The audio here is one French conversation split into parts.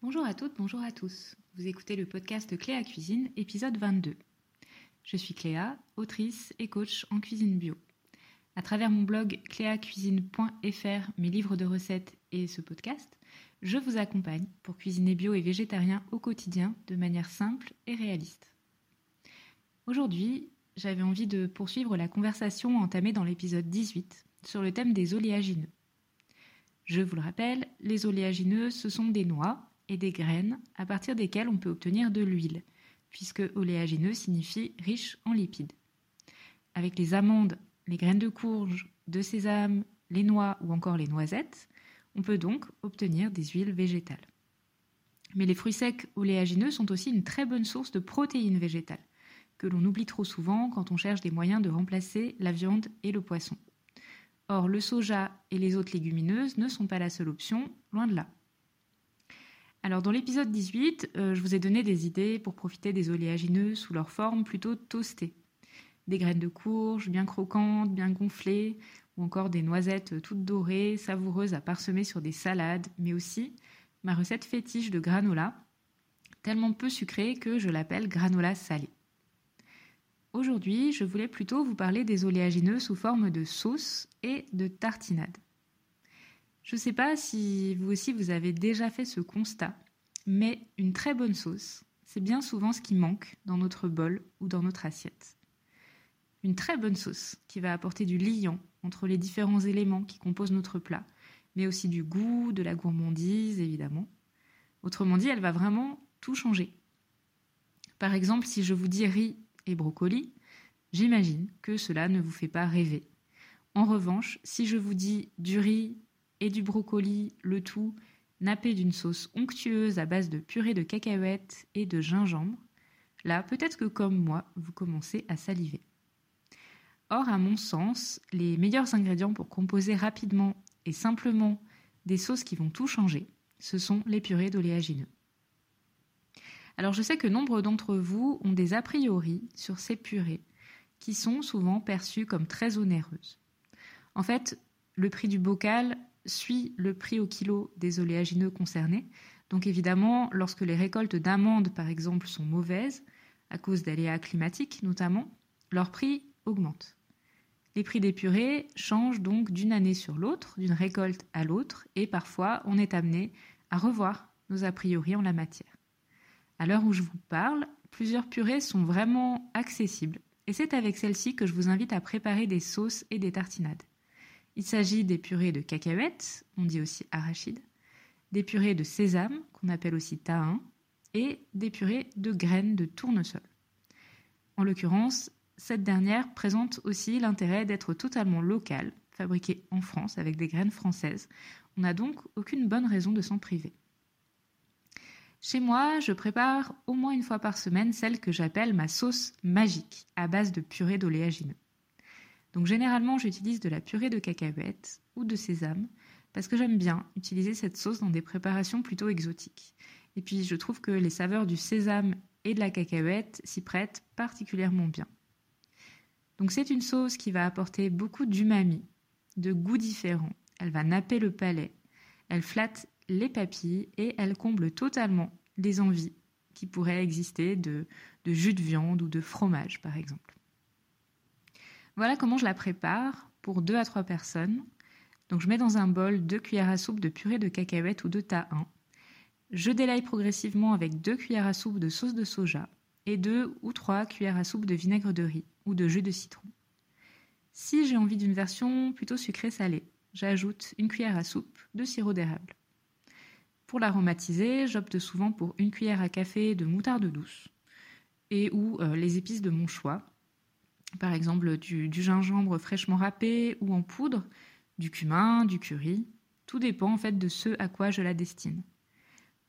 Bonjour à toutes, bonjour à tous. Vous écoutez le podcast Cléa Cuisine, épisode 22. Je suis Cléa, autrice et coach en cuisine bio. À travers mon blog cléacuisine.fr, mes livres de recettes et ce podcast, je vous accompagne pour cuisiner bio et végétarien au quotidien de manière simple et réaliste. Aujourd'hui, j'avais envie de poursuivre la conversation entamée dans l'épisode 18 sur le thème des oléagineux. Je vous le rappelle, les oléagineux, ce sont des noix et des graines à partir desquelles on peut obtenir de l'huile, puisque oléagineux signifie riche en lipides. Avec les amandes, les graines de courge, de sésame, les noix ou encore les noisettes, on peut donc obtenir des huiles végétales. Mais les fruits secs oléagineux sont aussi une très bonne source de protéines végétales, que l'on oublie trop souvent quand on cherche des moyens de remplacer la viande et le poisson. Or, le soja et les autres légumineuses ne sont pas la seule option, loin de là. Alors dans l'épisode 18, euh, je vous ai donné des idées pour profiter des oléagineux sous leur forme plutôt toastée. Des graines de courge bien croquantes, bien gonflées, ou encore des noisettes toutes dorées, savoureuses à parsemer sur des salades, mais aussi ma recette fétiche de granola, tellement peu sucrée que je l'appelle granola salé. Aujourd'hui, je voulais plutôt vous parler des oléagineux sous forme de sauce et de tartinade. Je ne sais pas si vous aussi vous avez déjà fait ce constat, mais une très bonne sauce, c'est bien souvent ce qui manque dans notre bol ou dans notre assiette. Une très bonne sauce qui va apporter du liant entre les différents éléments qui composent notre plat, mais aussi du goût, de la gourmandise évidemment. Autrement dit, elle va vraiment tout changer. Par exemple, si je vous dis riz et brocoli, j'imagine que cela ne vous fait pas rêver. En revanche, si je vous dis du riz et du brocoli, le tout nappé d'une sauce onctueuse à base de purée de cacahuètes et de gingembre, là peut-être que comme moi, vous commencez à saliver. Or, à mon sens, les meilleurs ingrédients pour composer rapidement et simplement des sauces qui vont tout changer, ce sont les purées d'oléagineux. Alors je sais que nombre d'entre vous ont des a priori sur ces purées, qui sont souvent perçues comme très onéreuses. En fait, le prix du bocal suit le prix au kilo des oléagineux concernés. Donc évidemment, lorsque les récoltes d'amandes, par exemple, sont mauvaises, à cause d'aléas climatiques notamment, leur prix augmente. Les prix des purées changent donc d'une année sur l'autre, d'une récolte à l'autre, et parfois on est amené à revoir nos a priori en la matière. À l'heure où je vous parle, plusieurs purées sont vraiment accessibles, et c'est avec celles-ci que je vous invite à préparer des sauces et des tartinades. Il s'agit des purées de cacahuètes, on dit aussi arachide, des purées de sésame, qu'on appelle aussi tahin, et des purées de graines de tournesol. En l'occurrence, cette dernière présente aussi l'intérêt d'être totalement locale, fabriquée en France avec des graines françaises. On n'a donc aucune bonne raison de s'en priver. Chez moi, je prépare au moins une fois par semaine celle que j'appelle ma sauce magique, à base de purée d'oléagineux. Donc généralement, j'utilise de la purée de cacahuètes ou de sésame parce que j'aime bien utiliser cette sauce dans des préparations plutôt exotiques. Et puis je trouve que les saveurs du sésame et de la cacahuète s'y prêtent particulièrement bien. Donc c'est une sauce qui va apporter beaucoup d'umami, de goûts différents. Elle va napper le palais, elle flatte les papilles et elle comble totalement les envies qui pourraient exister de, de jus de viande ou de fromage par exemple. Voilà comment je la prépare pour 2 à 3 personnes. Donc je mets dans un bol 2 cuillères à soupe de purée de cacahuètes ou de tahin. Je délaye progressivement avec 2 cuillères à soupe de sauce de soja et 2 ou 3 cuillères à soupe de vinaigre de riz ou de jus de citron. Si j'ai envie d'une version plutôt sucrée-salée, j'ajoute une cuillère à soupe de sirop d'érable. Pour l'aromatiser, j'opte souvent pour une cuillère à café de moutarde douce et ou euh, les épices de mon choix, par exemple du, gingembre fraîchement râpé ou en poudre, du cumin, du curry. Tout dépend en fait de ce à quoi je la destine.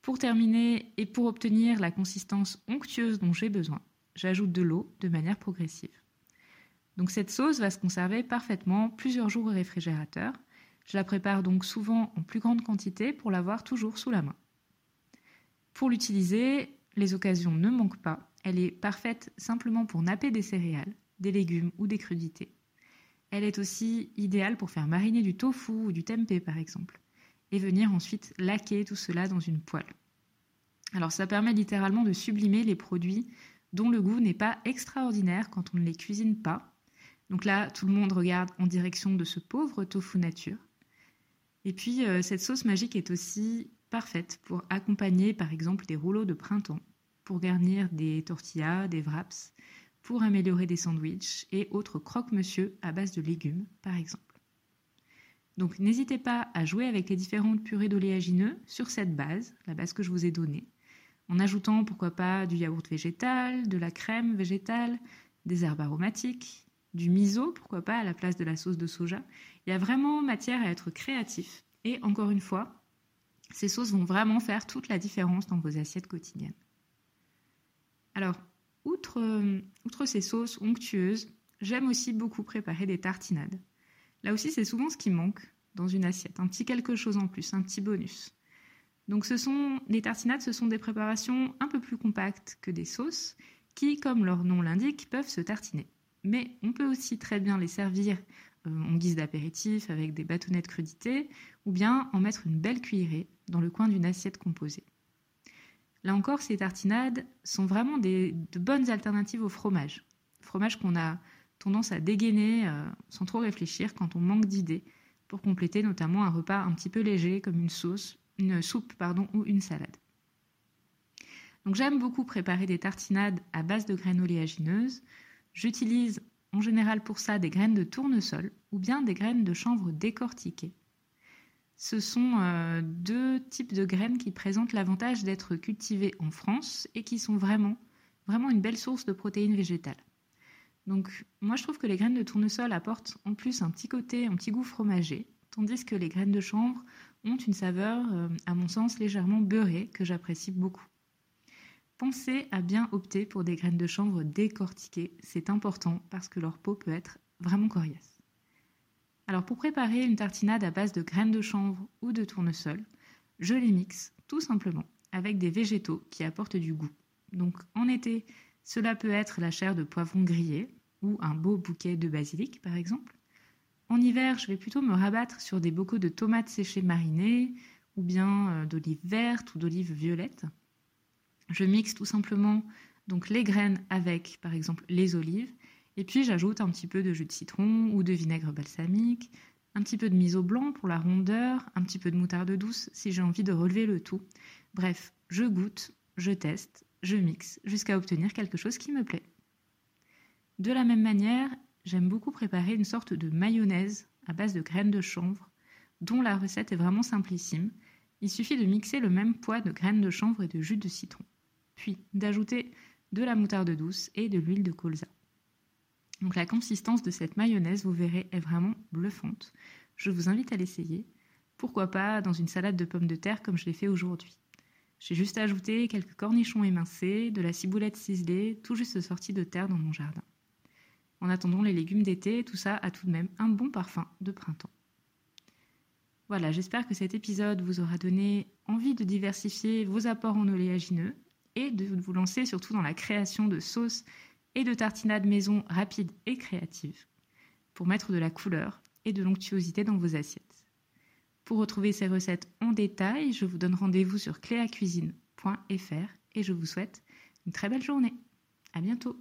Pour terminer et pour obtenir la consistance onctueuse dont j'ai besoin, j'ajoute de l'eau de manière progressive. Donc cette sauce va se conserver parfaitement plusieurs jours au réfrigérateur. Je la prépare donc souvent en plus grande quantité pour l'avoir toujours sous la main. Pour l'utiliser, les occasions ne manquent pas. Elle est parfaite simplement pour napper des céréales, des légumes ou des crudités. Elle est aussi idéale pour faire mariner du tofu ou du tempeh par exemple, et venir ensuite laquer tout cela dans une poêle. Alors ça permet littéralement de sublimer les produits dont le goût n'est pas extraordinaire quand on ne les cuisine pas. Donc là, tout le monde regarde en direction de ce pauvre tofu nature. Et puis, euh, cette sauce magique est aussi parfaite pour accompagner par exemple des rouleaux de printemps, pour garnir des tortillas, des wraps, pour améliorer des sandwichs et autres croque-monsieur à base de légumes par exemple. Donc n'hésitez pas à jouer avec les différentes purées d'oléagineux sur cette base, la base que je vous ai donnée, en ajoutant pourquoi pas du yaourt végétal, de la crème végétale, des herbes aromatiques, du miso, pourquoi pas à la place de la sauce de soja. Il y a vraiment matière à être créatif. Et encore une fois, ces sauces vont vraiment faire toute la différence dans vos assiettes quotidiennes. Alors, outre, euh, outre ces sauces onctueuses, j'aime aussi beaucoup préparer des tartinades. Là aussi, c'est souvent ce qui manque dans une assiette, un petit quelque chose en plus, un petit bonus. Donc ce sont les tartinades, ce sont des préparations un peu plus compactes que des sauces qui, comme leur nom l'indique, peuvent se tartiner. Mais on peut aussi très bien les servir euh, en guise d'apéritif avec des bâtonnets de crudité ou bien en mettre une belle cuillerée dans le coin d'une assiette composée. Là encore, ces tartinades sont vraiment de bonnes alternatives au fromage. Fromage qu'on a tendance à dégainer euh, sans trop réfléchir quand on manque d'idées pour compléter notamment un repas un petit peu léger comme une sauce, une soupe pardon, ou une salade. Donc j'aime beaucoup préparer des tartinades à base de graines oléagineuses. J'utilise en général pour ça des graines de tournesol ou bien des graines de chanvre décortiquées. Ce sont euh, deux types de graines qui présentent l'avantage d'être cultivées en France et qui sont vraiment, une belle source de protéines végétales. Donc moi je trouve que les graines de tournesol apportent en plus un petit côté, un petit goût fromager, tandis que les graines de chanvre ont une saveur, euh, à mon sens, légèrement beurrée que j'apprécie beaucoup. Pensez à bien opter pour des graines de chanvre décortiquées, c'est important parce que leur peau peut être vraiment coriace. Pour préparer une tartinade à base de graines de chanvre ou de tournesol, je les mixe tout simplement avec des végétaux qui apportent du goût. Donc en été, cela peut être la chair de poivron grillé ou un beau bouquet de basilic par exemple. En hiver, je vais plutôt me rabattre sur des bocaux de tomates séchées marinées ou bien euh, d'olives vertes ou d'olives violettes. Je mixe tout simplement donc les graines avec par exemple les olives et puis j'ajoute un petit peu de jus de citron ou de vinaigre balsamique, un petit peu de miso blanc pour la rondeur, un petit peu de moutarde douce si j'ai envie de relever le tout. Bref, je goûte, je teste je mixe jusqu'à obtenir quelque chose qui me plaît. De la même manière, j'aime beaucoup préparer une sorte de mayonnaise à base de graines de chanvre, dont la recette est vraiment simplissime. Il suffit de mixer le même poids de graines de chanvre et de jus de citron, puis d'ajouter de la moutarde douce et de l'huile de colza. Donc la consistance de cette mayonnaise, vous verrez, est vraiment bluffante. Je vous invite à l'essayer. Pourquoi pas dans une salade de pommes de terre comme je l'ai fait aujourd'hui. J'ai juste ajouté quelques cornichons émincés, de la ciboulette ciselée, tout juste sortie de terre dans mon jardin. En attendant les légumes d'été, tout ça a tout de même un bon parfum de printemps. Voilà, j'espère que cet épisode vous aura donné envie de diversifier vos apports en oléagineux et de vous lancer surtout dans la création de sauces et de tartinades maison rapides et créatives pour mettre de la couleur et de l'onctuosité dans vos assiettes. Pour retrouver ces recettes en détail, je vous donne rendez-vous sur cléacuisine.fr et je vous souhaite une très belle journée. À bientôt!